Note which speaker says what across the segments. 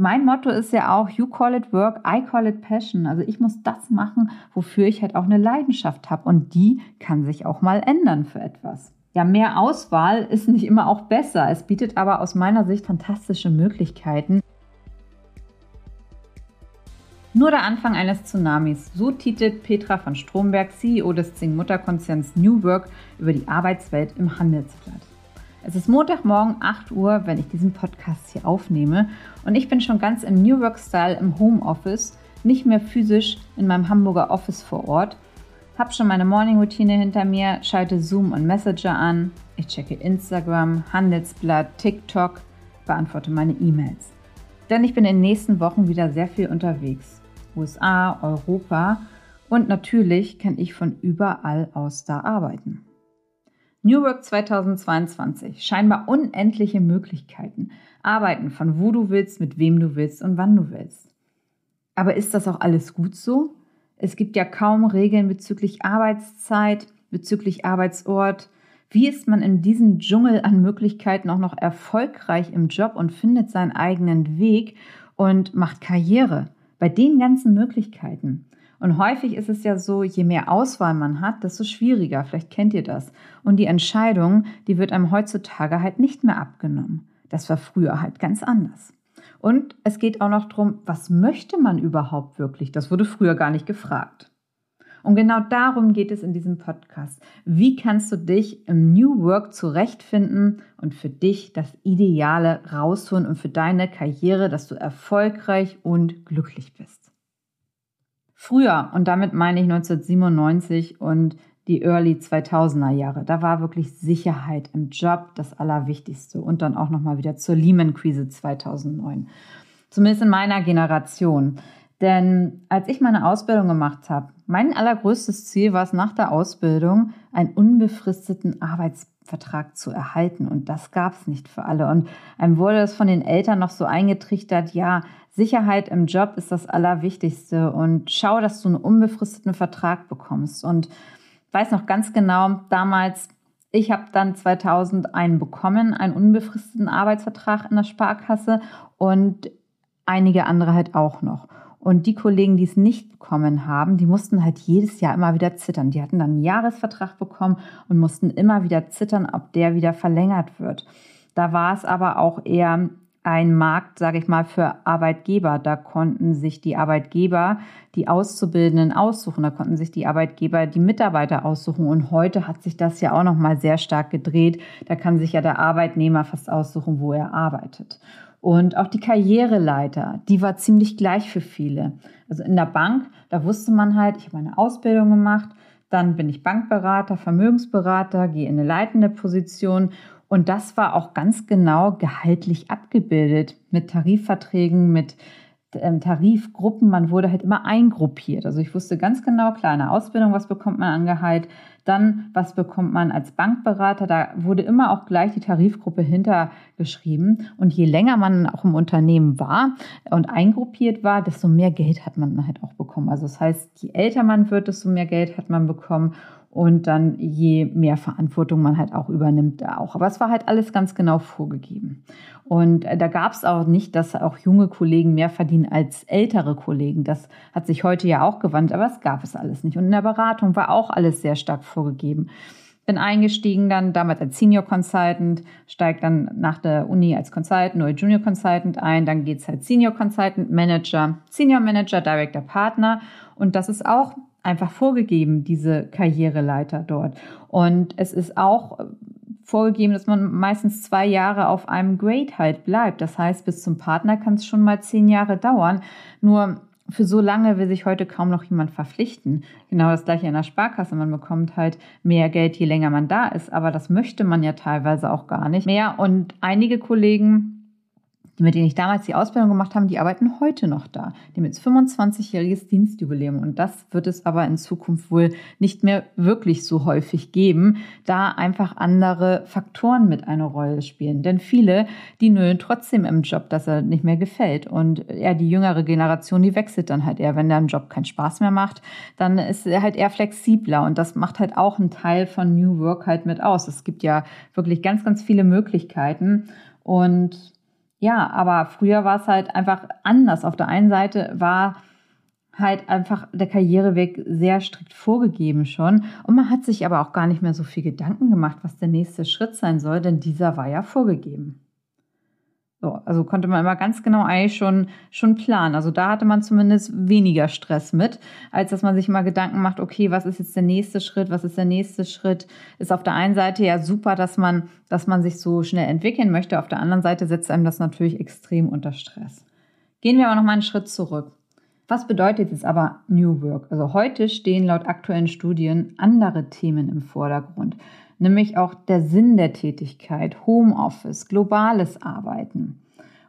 Speaker 1: mein Motto ist ja auch, you call it work, I call it passion. Also ich muss das machen, wofür ich halt auch eine Leidenschaft habe. Und die kann sich auch mal ändern für etwas. Ja, mehr Auswahl ist nicht immer auch besser. Es bietet aber aus meiner Sicht fantastische Möglichkeiten. Nur der Anfang eines Tsunamis. So titelt Petra von Stromberg, CEO des Zing-Mutterkonzerns New Work, über die Arbeitswelt im Handelsblatt. Es ist Montagmorgen 8 Uhr, wenn ich diesen Podcast hier aufnehme und ich bin schon ganz im New Work Style im Homeoffice, nicht mehr physisch in meinem Hamburger Office vor Ort. Hab schon meine Morning Routine hinter mir, schalte Zoom und Messenger an, ich checke Instagram, Handelsblatt, TikTok, beantworte meine E-Mails. Denn ich bin in den nächsten Wochen wieder sehr viel unterwegs. USA, Europa und natürlich kann ich von überall aus da arbeiten. New Work 2022. Scheinbar unendliche Möglichkeiten. Arbeiten von wo du willst, mit wem du willst und wann du willst. Aber ist das auch alles gut so? Es gibt ja kaum Regeln bezüglich Arbeitszeit, bezüglich Arbeitsort. Wie ist man in diesem Dschungel an Möglichkeiten auch noch erfolgreich im Job und findet seinen eigenen Weg und macht Karriere bei den ganzen Möglichkeiten? Und häufig ist es ja so, je mehr Auswahl man hat, desto schwieriger. Vielleicht kennt ihr das. Und die Entscheidung, die wird einem heutzutage halt nicht mehr abgenommen. Das war früher halt ganz anders. Und es geht auch noch darum, was möchte man überhaupt wirklich? Das wurde früher gar nicht gefragt. Und genau darum geht es in diesem Podcast. Wie kannst du dich im New Work zurechtfinden und für dich das Ideale rausholen und für deine Karriere, dass du erfolgreich und glücklich bist? Früher, und damit meine ich 1997 und die Early 2000er Jahre, da war wirklich Sicherheit im Job das Allerwichtigste und dann auch nochmal wieder zur Lehman-Krise 2009. Zumindest in meiner Generation. Denn als ich meine Ausbildung gemacht habe, mein allergrößtes Ziel war es nach der Ausbildung, einen unbefristeten Arbeitsvertrag zu erhalten. Und das gab es nicht für alle. Und einem wurde es von den Eltern noch so eingetrichtert, ja, Sicherheit im Job ist das Allerwichtigste und schau, dass du einen unbefristeten Vertrag bekommst. Und weiß noch ganz genau, damals, ich habe dann 2000 einen bekommen, einen unbefristeten Arbeitsvertrag in der Sparkasse und einige andere halt auch noch. Und die Kollegen, die es nicht bekommen haben, die mussten halt jedes Jahr immer wieder zittern. Die hatten dann einen Jahresvertrag bekommen und mussten immer wieder zittern, ob der wieder verlängert wird. Da war es aber auch eher ein Markt, sage ich mal, für Arbeitgeber. Da konnten sich die Arbeitgeber die Auszubildenden aussuchen, da konnten sich die Arbeitgeber die Mitarbeiter aussuchen. Und heute hat sich das ja auch noch mal sehr stark gedreht. Da kann sich ja der Arbeitnehmer fast aussuchen, wo er arbeitet. Und auch die Karriereleiter, die war ziemlich gleich für viele. Also in der Bank, da wusste man halt, ich habe eine Ausbildung gemacht, dann bin ich Bankberater, Vermögensberater, gehe in eine leitende Position und das war auch ganz genau gehaltlich abgebildet mit Tarifverträgen, mit ähm, Tarifgruppen. Man wurde halt immer eingruppiert. Also ich wusste ganz genau, kleine Ausbildung, was bekommt man an Gehalt, dann was bekommt man als Bankberater. Da wurde immer auch gleich die Tarifgruppe hintergeschrieben. Und je länger man auch im Unternehmen war und eingruppiert war, desto mehr Geld hat man halt auch bekommen. Also das heißt, je älter man wird, desto mehr Geld hat man bekommen und dann je mehr Verantwortung man halt auch übernimmt da auch. Aber es war halt alles ganz genau vorgegeben. Und äh, da gab es auch nicht, dass auch junge Kollegen mehr verdienen als ältere Kollegen. Das hat sich heute ja auch gewandt, aber es gab es alles nicht. Und in der Beratung war auch alles sehr stark vorgegeben. Bin eingestiegen dann damals als Senior Consultant, steigt dann nach der Uni als Consultant oder Junior Consultant ein, dann geht's halt Senior Consultant, Manager, Senior Manager, Director, Partner. Und das ist auch einfach vorgegeben, diese Karriereleiter dort. Und es ist auch vorgegeben, dass man meistens zwei Jahre auf einem Grade halt bleibt. Das heißt, bis zum Partner kann es schon mal zehn Jahre dauern. Nur für so lange will sich heute kaum noch jemand verpflichten. Genau das gleiche in der Sparkasse. Man bekommt halt mehr Geld, je länger man da ist. Aber das möchte man ja teilweise auch gar nicht mehr. Und einige Kollegen mit denen ich damals die Ausbildung gemacht habe, die arbeiten heute noch da. Die haben jetzt 25-jähriges Dienstjubiläum und das wird es aber in Zukunft wohl nicht mehr wirklich so häufig geben, da einfach andere Faktoren mit eine Rolle spielen. Denn viele, die nölen trotzdem im Job, dass er nicht mehr gefällt und eher die jüngere Generation, die wechselt dann halt eher, wenn der Job keinen Spaß mehr macht, dann ist er halt eher flexibler und das macht halt auch einen Teil von New Work halt mit aus. Es gibt ja wirklich ganz, ganz viele Möglichkeiten und ja, aber früher war es halt einfach anders. Auf der einen Seite war halt einfach der Karriereweg sehr strikt vorgegeben schon. Und man hat sich aber auch gar nicht mehr so viel Gedanken gemacht, was der nächste Schritt sein soll, denn dieser war ja vorgegeben. So, also konnte man immer ganz genau eigentlich schon, schon planen. Also da hatte man zumindest weniger Stress mit, als dass man sich mal Gedanken macht, okay, was ist jetzt der nächste Schritt, was ist der nächste Schritt? Ist auf der einen Seite ja super, dass man, dass man sich so schnell entwickeln möchte. Auf der anderen Seite setzt einem das natürlich extrem unter Stress. Gehen wir aber noch mal einen Schritt zurück. Was bedeutet jetzt aber New Work? Also heute stehen laut aktuellen Studien andere Themen im Vordergrund, nämlich auch der Sinn der Tätigkeit, Homeoffice, globales Arbeiten.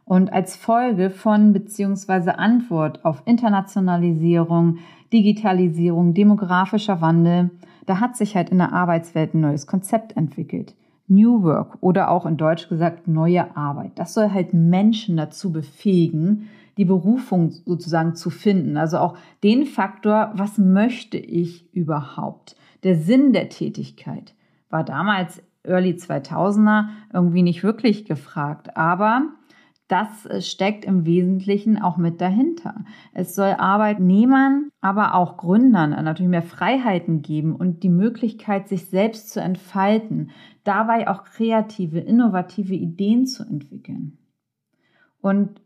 Speaker 1: Und als Folge von bzw. Antwort auf Internationalisierung, Digitalisierung, demografischer Wandel, da hat sich halt in der Arbeitswelt ein neues Konzept entwickelt. New Work oder auch in Deutsch gesagt neue Arbeit. Das soll halt Menschen dazu befähigen, die Berufung sozusagen zu finden. Also auch den Faktor, was möchte ich überhaupt? Der Sinn der Tätigkeit war damals Early 2000er irgendwie nicht wirklich gefragt, aber das steckt im Wesentlichen auch mit dahinter. Es soll Arbeitnehmern, aber auch Gründern natürlich mehr Freiheiten geben und die Möglichkeit, sich selbst zu entfalten, dabei auch kreative, innovative Ideen zu entwickeln. Und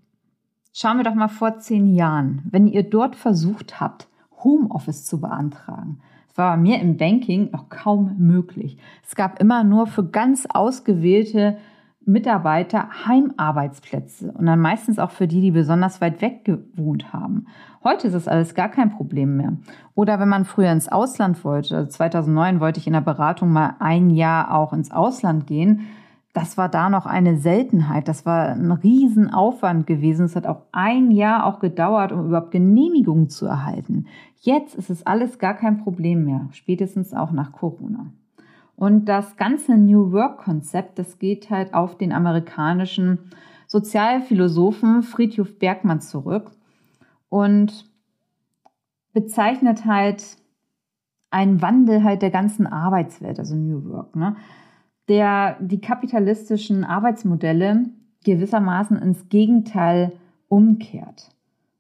Speaker 1: Schauen wir doch mal vor zehn Jahren, wenn ihr dort versucht habt, Homeoffice zu beantragen. War mir im Banking noch kaum möglich. Es gab immer nur für ganz ausgewählte Mitarbeiter Heimarbeitsplätze und dann meistens auch für die, die besonders weit weg gewohnt haben. Heute ist das alles gar kein Problem mehr. Oder wenn man früher ins Ausland wollte, also 2009 wollte ich in der Beratung mal ein Jahr auch ins Ausland gehen, das war da noch eine Seltenheit. Das war ein Riesenaufwand gewesen. Es hat auch ein Jahr auch gedauert, um überhaupt Genehmigungen zu erhalten. Jetzt ist es alles gar kein Problem mehr, spätestens auch nach Corona. Und das ganze New Work-Konzept, das geht halt auf den amerikanischen Sozialphilosophen Friedhof Bergmann zurück und bezeichnet halt einen Wandel halt der ganzen Arbeitswelt, also New Work. Ne? Der die kapitalistischen Arbeitsmodelle gewissermaßen ins Gegenteil umkehrt.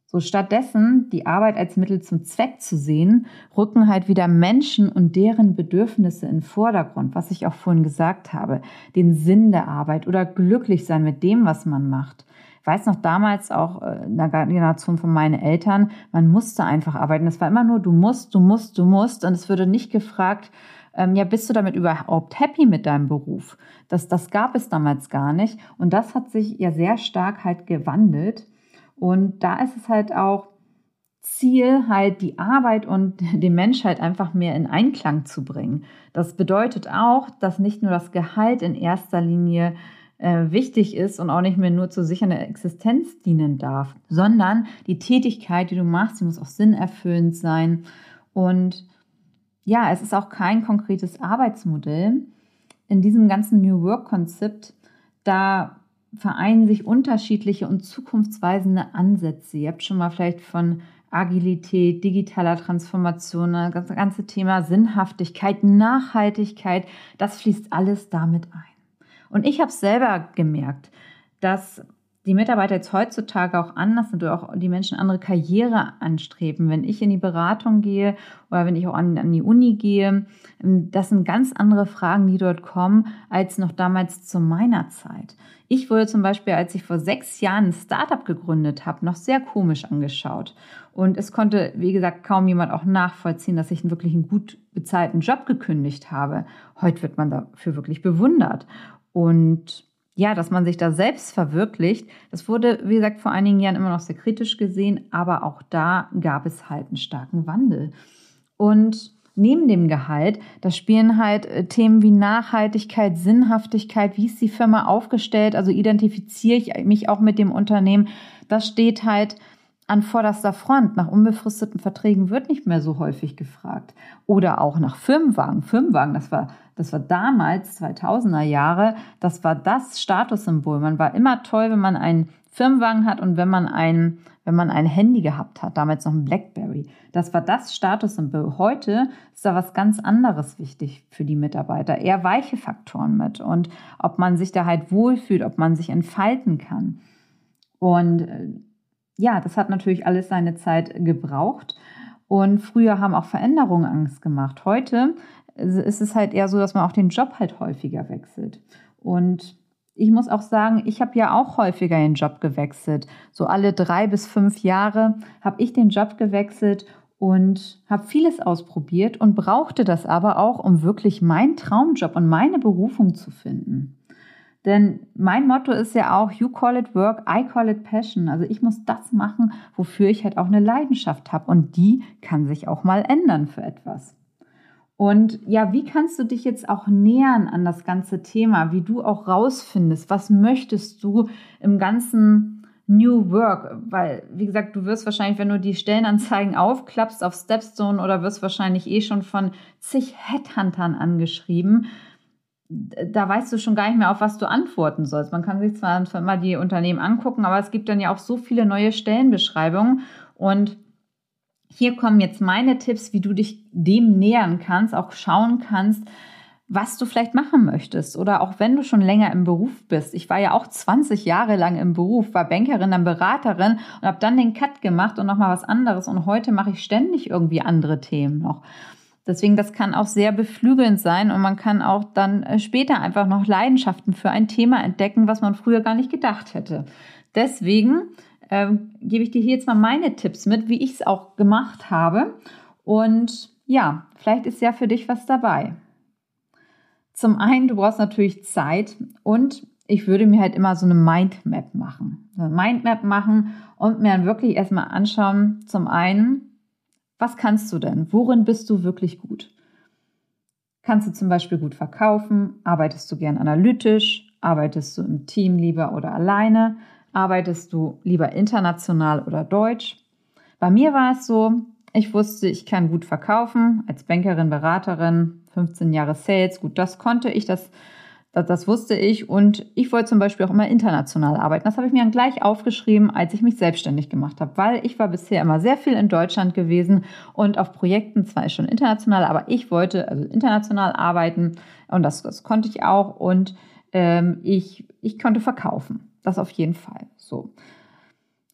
Speaker 1: So stattdessen die Arbeit als Mittel zum Zweck zu sehen, rücken halt wieder Menschen und deren Bedürfnisse in Vordergrund, was ich auch vorhin gesagt habe, den Sinn der Arbeit oder glücklich sein mit dem, was man macht. Ich weiß noch damals auch äh, in der Generation von meinen Eltern, man musste einfach arbeiten. Es war immer nur, du musst, du musst, du musst. Und es würde nicht gefragt, ähm, ja, bist du damit überhaupt happy mit deinem Beruf? Das, das gab es damals gar nicht. Und das hat sich ja sehr stark halt gewandelt. Und da ist es halt auch Ziel, halt die Arbeit und die Menschheit einfach mehr in Einklang zu bringen. Das bedeutet auch, dass nicht nur das Gehalt in erster Linie äh, wichtig ist und auch nicht mehr nur zur sicheren Existenz dienen darf, sondern die Tätigkeit, die du machst, die muss auch sinnerfüllend sein. Und ja, es ist auch kein konkretes Arbeitsmodell. In diesem ganzen New Work-Konzept, da vereinen sich unterschiedliche und zukunftsweisende Ansätze. Ihr habt schon mal vielleicht von Agilität, digitaler Transformation, das ganze Thema Sinnhaftigkeit, Nachhaltigkeit, das fließt alles damit ein. Und ich habe selber gemerkt, dass die Mitarbeiter jetzt heutzutage auch anders sind oder auch die Menschen andere Karriere anstreben. Wenn ich in die Beratung gehe oder wenn ich auch an, an die Uni gehe, ähm, das sind ganz andere Fragen, die dort kommen, als noch damals zu meiner Zeit. Ich wurde zum Beispiel, als ich vor sechs Jahren ein Startup gegründet habe, noch sehr komisch angeschaut. Und es konnte, wie gesagt, kaum jemand auch nachvollziehen, dass ich wirklich einen gut bezahlten Job gekündigt habe. Heute wird man dafür wirklich bewundert. Und ja, dass man sich da selbst verwirklicht. Das wurde, wie gesagt, vor einigen Jahren immer noch sehr kritisch gesehen, aber auch da gab es halt einen starken Wandel. Und neben dem Gehalt, da spielen halt äh, Themen wie Nachhaltigkeit, Sinnhaftigkeit, wie ist die Firma aufgestellt, also identifiziere ich mich auch mit dem Unternehmen. Das steht halt an vorderster Front. Nach unbefristeten Verträgen wird nicht mehr so häufig gefragt. Oder auch nach Firmenwagen. Firmenwagen, das war, das war damals, 2000er Jahre, das war das Statussymbol. Man war immer toll, wenn man einen Firmenwagen hat und wenn man ein, wenn man ein Handy gehabt hat, damals noch ein Blackberry. Das war das Statussymbol. Heute ist da was ganz anderes wichtig für die Mitarbeiter. Eher weiche Faktoren mit und ob man sich da halt wohlfühlt, ob man sich entfalten kann. Und äh, ja, das hat natürlich alles seine Zeit gebraucht. Und früher haben auch Veränderungen Angst gemacht. Heute ist es halt eher so, dass man auch den Job halt häufiger wechselt. Und ich muss auch sagen, ich habe ja auch häufiger den Job gewechselt. So alle drei bis fünf Jahre habe ich den Job gewechselt und habe vieles ausprobiert und brauchte das aber auch, um wirklich meinen Traumjob und meine Berufung zu finden. Denn mein Motto ist ja auch, you call it work, I call it passion. Also ich muss das machen, wofür ich halt auch eine Leidenschaft habe. Und die kann sich auch mal ändern für etwas. Und ja, wie kannst du dich jetzt auch nähern an das ganze Thema, wie du auch rausfindest, was möchtest du im ganzen New Work? Weil, wie gesagt, du wirst wahrscheinlich, wenn du die Stellenanzeigen aufklappst auf Stepstone oder wirst wahrscheinlich eh schon von zig Headhuntern angeschrieben da weißt du schon gar nicht mehr, auf was du antworten sollst. Man kann sich zwar mal die Unternehmen angucken, aber es gibt dann ja auch so viele neue Stellenbeschreibungen. Und hier kommen jetzt meine Tipps, wie du dich dem nähern kannst, auch schauen kannst, was du vielleicht machen möchtest. Oder auch wenn du schon länger im Beruf bist. Ich war ja auch 20 Jahre lang im Beruf, war Bankerin, dann Beraterin und habe dann den Cut gemacht und nochmal was anderes. Und heute mache ich ständig irgendwie andere Themen noch. Deswegen, das kann auch sehr beflügelnd sein und man kann auch dann äh, später einfach noch Leidenschaften für ein Thema entdecken, was man früher gar nicht gedacht hätte. Deswegen ähm, gebe ich dir hier jetzt mal meine Tipps mit, wie ich es auch gemacht habe. Und ja, vielleicht ist ja für dich was dabei. Zum einen, du brauchst natürlich Zeit und ich würde mir halt immer so eine Mindmap machen. Eine Mindmap machen und mir dann wirklich erstmal anschauen, zum einen, was kannst du denn? Worin bist du wirklich gut? Kannst du zum Beispiel gut verkaufen? Arbeitest du gern analytisch? Arbeitest du im Team lieber oder alleine? Arbeitest du lieber international oder deutsch? Bei mir war es so, ich wusste, ich kann gut verkaufen, als Bankerin, Beraterin, 15 Jahre Sales, gut, das konnte ich, das das, das wusste ich und ich wollte zum Beispiel auch immer international arbeiten. Das habe ich mir dann gleich aufgeschrieben, als ich mich selbstständig gemacht habe, weil ich war bisher immer sehr viel in Deutschland gewesen und auf Projekten zwar schon international, aber ich wollte also international arbeiten und das, das konnte ich auch und ähm, ich, ich konnte verkaufen. Das auf jeden Fall so.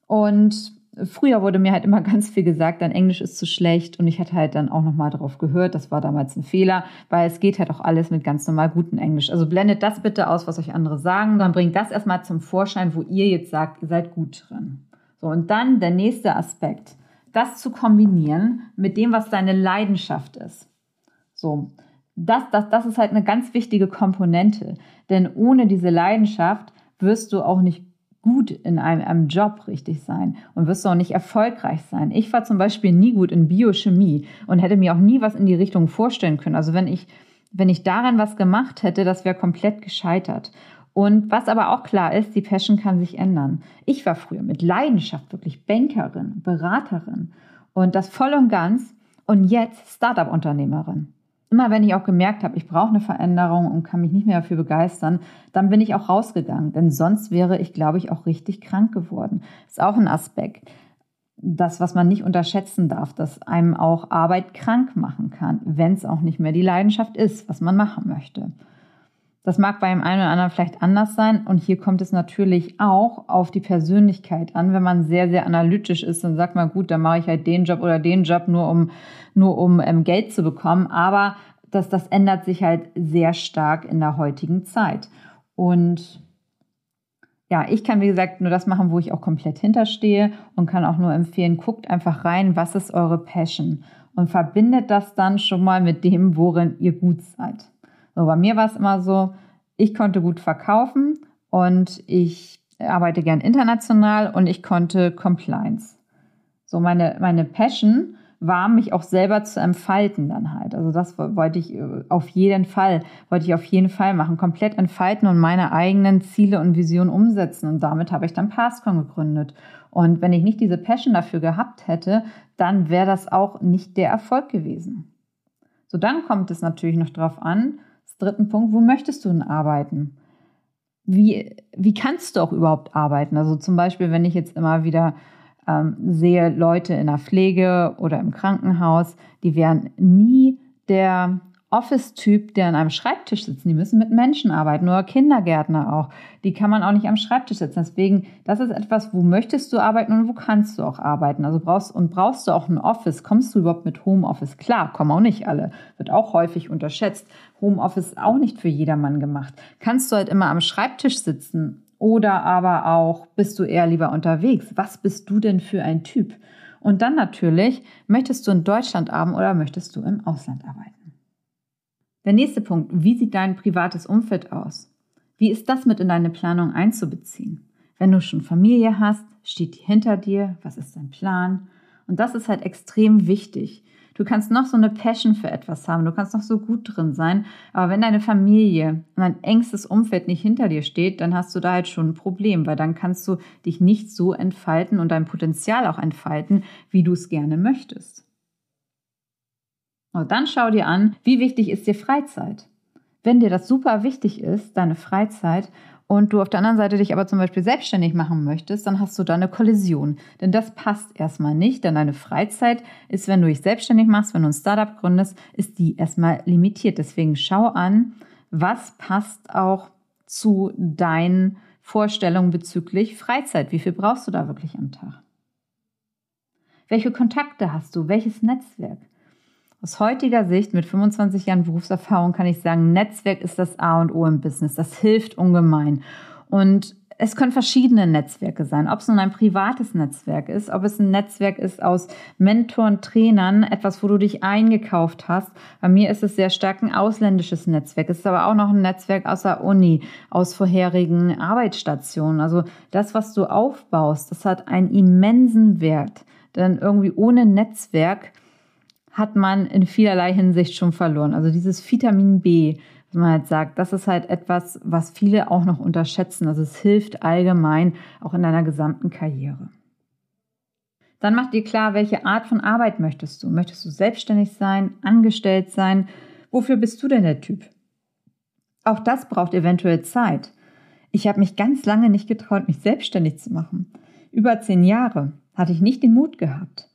Speaker 1: Und früher wurde mir halt immer ganz viel gesagt, dein Englisch ist zu schlecht und ich hatte halt dann auch nochmal drauf gehört. Das war damals ein Fehler, weil es geht halt auch alles mit ganz normal gutem Englisch. Also blendet das bitte aus, was euch andere sagen, dann bringt das erstmal zum Vorschein, wo ihr jetzt sagt, ihr seid gut drin. So, und dann der nächste Aspekt. Das zu kombinieren mit dem, was deine Leidenschaft ist. So, das, das, das ist halt eine ganz wichtige Komponente. Denn ohne diese Leidenschaft wirst du auch nicht gut in einem, einem, Job richtig sein und wirst du auch nicht erfolgreich sein. Ich war zum Beispiel nie gut in Biochemie und hätte mir auch nie was in die Richtung vorstellen können. Also wenn ich, wenn ich daran was gemacht hätte, das wäre komplett gescheitert. Und was aber auch klar ist, die Passion kann sich ändern. Ich war früher mit Leidenschaft wirklich Bankerin, Beraterin und das voll und ganz und jetzt Startup-Unternehmerin immer wenn ich auch gemerkt habe, ich brauche eine Veränderung und kann mich nicht mehr dafür begeistern, dann bin ich auch rausgegangen. Denn sonst wäre ich, glaube ich, auch richtig krank geworden. Ist auch ein Aspekt. Das, was man nicht unterschätzen darf, dass einem auch Arbeit krank machen kann, wenn es auch nicht mehr die Leidenschaft ist, was man machen möchte. Das mag bei dem einen oder anderen vielleicht anders sein. Und hier kommt es natürlich auch auf die Persönlichkeit an. Wenn man sehr, sehr analytisch ist, dann sagt man, gut, dann mache ich halt den Job oder den Job nur um, nur um ähm, Geld zu bekommen. Aber das, das ändert sich halt sehr stark in der heutigen Zeit. Und ja, ich kann, wie gesagt, nur das machen, wo ich auch komplett hinterstehe und kann auch nur empfehlen, guckt einfach rein, was ist eure Passion und verbindet das dann schon mal mit dem, worin ihr gut seid. So, bei mir war es immer so, ich konnte gut verkaufen und ich arbeite gern international und ich konnte Compliance. So, meine, meine Passion war, mich auch selber zu entfalten dann halt. Also das wollte ich äh, auf jeden Fall, wollte ich auf jeden Fall machen. Komplett entfalten und meine eigenen Ziele und Visionen umsetzen. Und damit habe ich dann Passcon gegründet. Und wenn ich nicht diese Passion dafür gehabt hätte, dann wäre das auch nicht der Erfolg gewesen. So, dann kommt es natürlich noch drauf an, dritten Punkt, wo möchtest du denn arbeiten? Wie, wie kannst du auch überhaupt arbeiten? Also zum Beispiel, wenn ich jetzt immer wieder ähm, sehe, Leute in der Pflege oder im Krankenhaus, die wären nie der Office-Typ, der an einem Schreibtisch sitzt. Die müssen mit Menschen arbeiten oder Kindergärtner auch. Die kann man auch nicht am Schreibtisch sitzen. Deswegen, das ist etwas, wo möchtest du arbeiten und wo kannst du auch arbeiten. Also brauchst und brauchst du auch ein Office. Kommst du überhaupt mit Homeoffice klar? Kommen auch nicht alle. Wird auch häufig unterschätzt. Homeoffice ist auch nicht für jedermann gemacht. Kannst du halt immer am Schreibtisch sitzen oder aber auch bist du eher lieber unterwegs? Was bist du denn für ein Typ? Und dann natürlich, möchtest du in Deutschland arbeiten oder möchtest du im Ausland arbeiten? Der nächste Punkt, wie sieht dein privates Umfeld aus? Wie ist das mit in deine Planung einzubeziehen? Wenn du schon Familie hast, steht die hinter dir? Was ist dein Plan? Und das ist halt extrem wichtig. Du kannst noch so eine Passion für etwas haben, du kannst noch so gut drin sein, aber wenn deine Familie und dein engstes Umfeld nicht hinter dir steht, dann hast du da halt schon ein Problem, weil dann kannst du dich nicht so entfalten und dein Potenzial auch entfalten, wie du es gerne möchtest. Und dann schau dir an, wie wichtig ist dir Freizeit. Wenn dir das super wichtig ist, deine Freizeit, und du auf der anderen Seite dich aber zum Beispiel selbstständig machen möchtest, dann hast du da eine Kollision. Denn das passt erstmal nicht, denn deine Freizeit ist, wenn du dich selbstständig machst, wenn du ein Startup gründest, ist die erstmal limitiert. Deswegen schau an, was passt auch zu deinen Vorstellungen bezüglich Freizeit. Wie viel brauchst du da wirklich am Tag? Welche Kontakte hast du? Welches Netzwerk? Aus heutiger Sicht mit 25 Jahren Berufserfahrung kann ich sagen, Netzwerk ist das A und O im Business. Das hilft ungemein. Und es können verschiedene Netzwerke sein, ob es nun ein privates Netzwerk ist, ob es ein Netzwerk ist aus Mentoren, Trainern, etwas, wo du dich eingekauft hast. Bei mir ist es sehr stark ein ausländisches Netzwerk. Es ist aber auch noch ein Netzwerk aus der Uni, aus vorherigen Arbeitsstationen. Also das, was du aufbaust, das hat einen immensen Wert. Denn irgendwie ohne Netzwerk hat man in vielerlei Hinsicht schon verloren. Also dieses Vitamin B, was man halt sagt, das ist halt etwas, was viele auch noch unterschätzen. Also es hilft allgemein auch in deiner gesamten Karriere. Dann mach dir klar, welche Art von Arbeit möchtest du? Möchtest du selbstständig sein, angestellt sein? Wofür bist du denn der Typ? Auch das braucht eventuell Zeit. Ich habe mich ganz lange nicht getraut, mich selbstständig zu machen. Über zehn Jahre hatte ich nicht den Mut gehabt.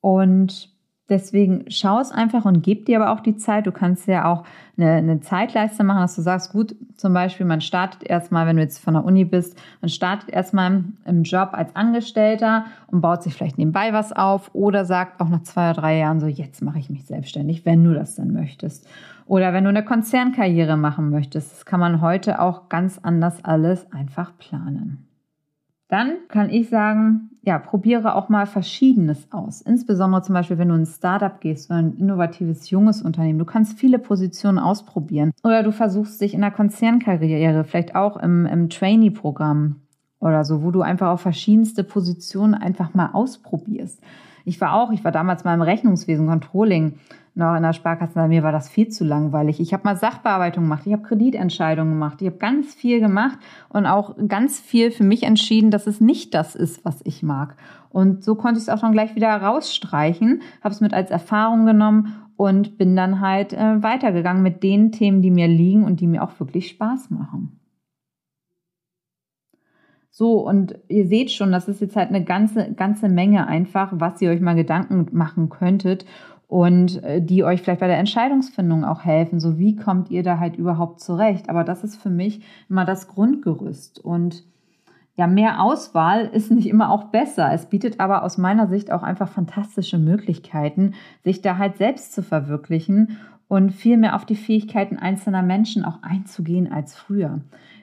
Speaker 1: Und Deswegen schau es einfach und gib dir aber auch die Zeit. Du kannst ja auch eine, eine, Zeitleiste machen, dass du sagst, gut, zum Beispiel, man startet erstmal, wenn du jetzt von der Uni bist, man startet erstmal im Job als Angestellter und baut sich vielleicht nebenbei was auf oder sagt auch nach zwei oder drei Jahren so, jetzt mache ich mich selbstständig, wenn du das denn möchtest. Oder wenn du eine Konzernkarriere machen möchtest, das kann man heute auch ganz anders alles einfach planen. Dann kann ich sagen, ja, probiere auch mal Verschiedenes aus. Insbesondere zum Beispiel, wenn du in ein Startup gehst oder ein innovatives junges Unternehmen. Du kannst viele Positionen ausprobieren. Oder du versuchst dich in der Konzernkarriere, vielleicht auch im, im Trainee-Programm oder so, wo du einfach auch verschiedenste Positionen einfach mal ausprobierst. Ich war auch, ich war damals mal im Rechnungswesen, Controlling noch in der Sparkasse, bei mir war das viel zu langweilig. Ich habe mal Sachbearbeitung gemacht, ich habe Kreditentscheidungen gemacht, ich habe ganz viel gemacht und auch ganz viel für mich entschieden, dass es nicht das ist, was ich mag. Und so konnte ich es auch dann gleich wieder rausstreichen, habe es mit als Erfahrung genommen und bin dann halt äh, weitergegangen mit den Themen, die mir liegen und die mir auch wirklich Spaß machen. So, und ihr seht schon, das ist jetzt halt eine ganze, ganze Menge einfach, was ihr euch mal Gedanken machen könntet und äh, die euch vielleicht bei der Entscheidungsfindung auch helfen. So, wie kommt ihr da halt überhaupt zurecht? Aber das ist für mich immer das Grundgerüst. Und ja, mehr Auswahl ist nicht immer auch besser. Es bietet aber aus meiner Sicht auch einfach fantastische Möglichkeiten, sich da halt selbst zu verwirklichen und viel mehr auf die Fähigkeiten einzelner Menschen auch einzugehen als früher.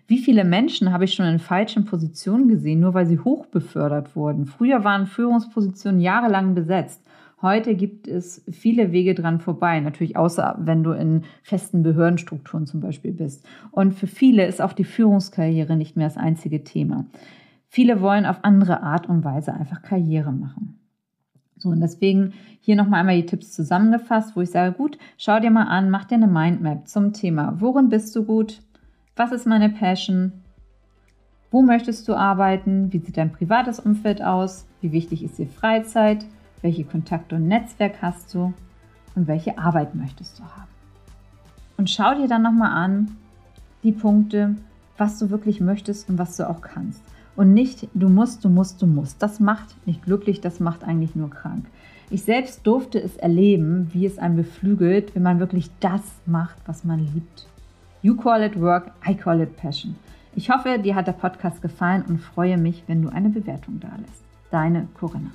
Speaker 1: Wie viele Menschen habe ich schon in falschen Positionen gesehen, nur weil sie hochbefördert wurden? Früher waren Führungspositionen jahrelang besetzt. Heute gibt es viele Wege dran vorbei, natürlich außer wenn du in festen Behördenstrukturen zum Beispiel bist. Und für viele ist auch die Führungskarriere nicht mehr das einzige Thema. Viele wollen auf andere Art und Weise einfach Karriere machen. So, und deswegen hier nochmal einmal die Tipps zusammengefasst, wo ich sage, gut, schau dir mal an, mach dir eine Mindmap zum Thema, worin bist du gut, was ist meine Passion, wo möchtest du arbeiten, wie sieht dein privates Umfeld aus, wie wichtig ist dir Freizeit, welche Kontakte und Netzwerk hast du und welche Arbeit möchtest du haben. Und schau dir dann nochmal an die Punkte, was du wirklich möchtest und was du auch kannst. Und nicht, du musst, du musst, du musst. Das macht nicht glücklich, das macht eigentlich nur krank. Ich selbst durfte es erleben, wie es einen beflügelt, wenn man wirklich das macht, was man liebt. You call it work, I call it passion. Ich hoffe, dir hat der Podcast gefallen und freue mich, wenn du eine Bewertung da lässt. Deine Corinna.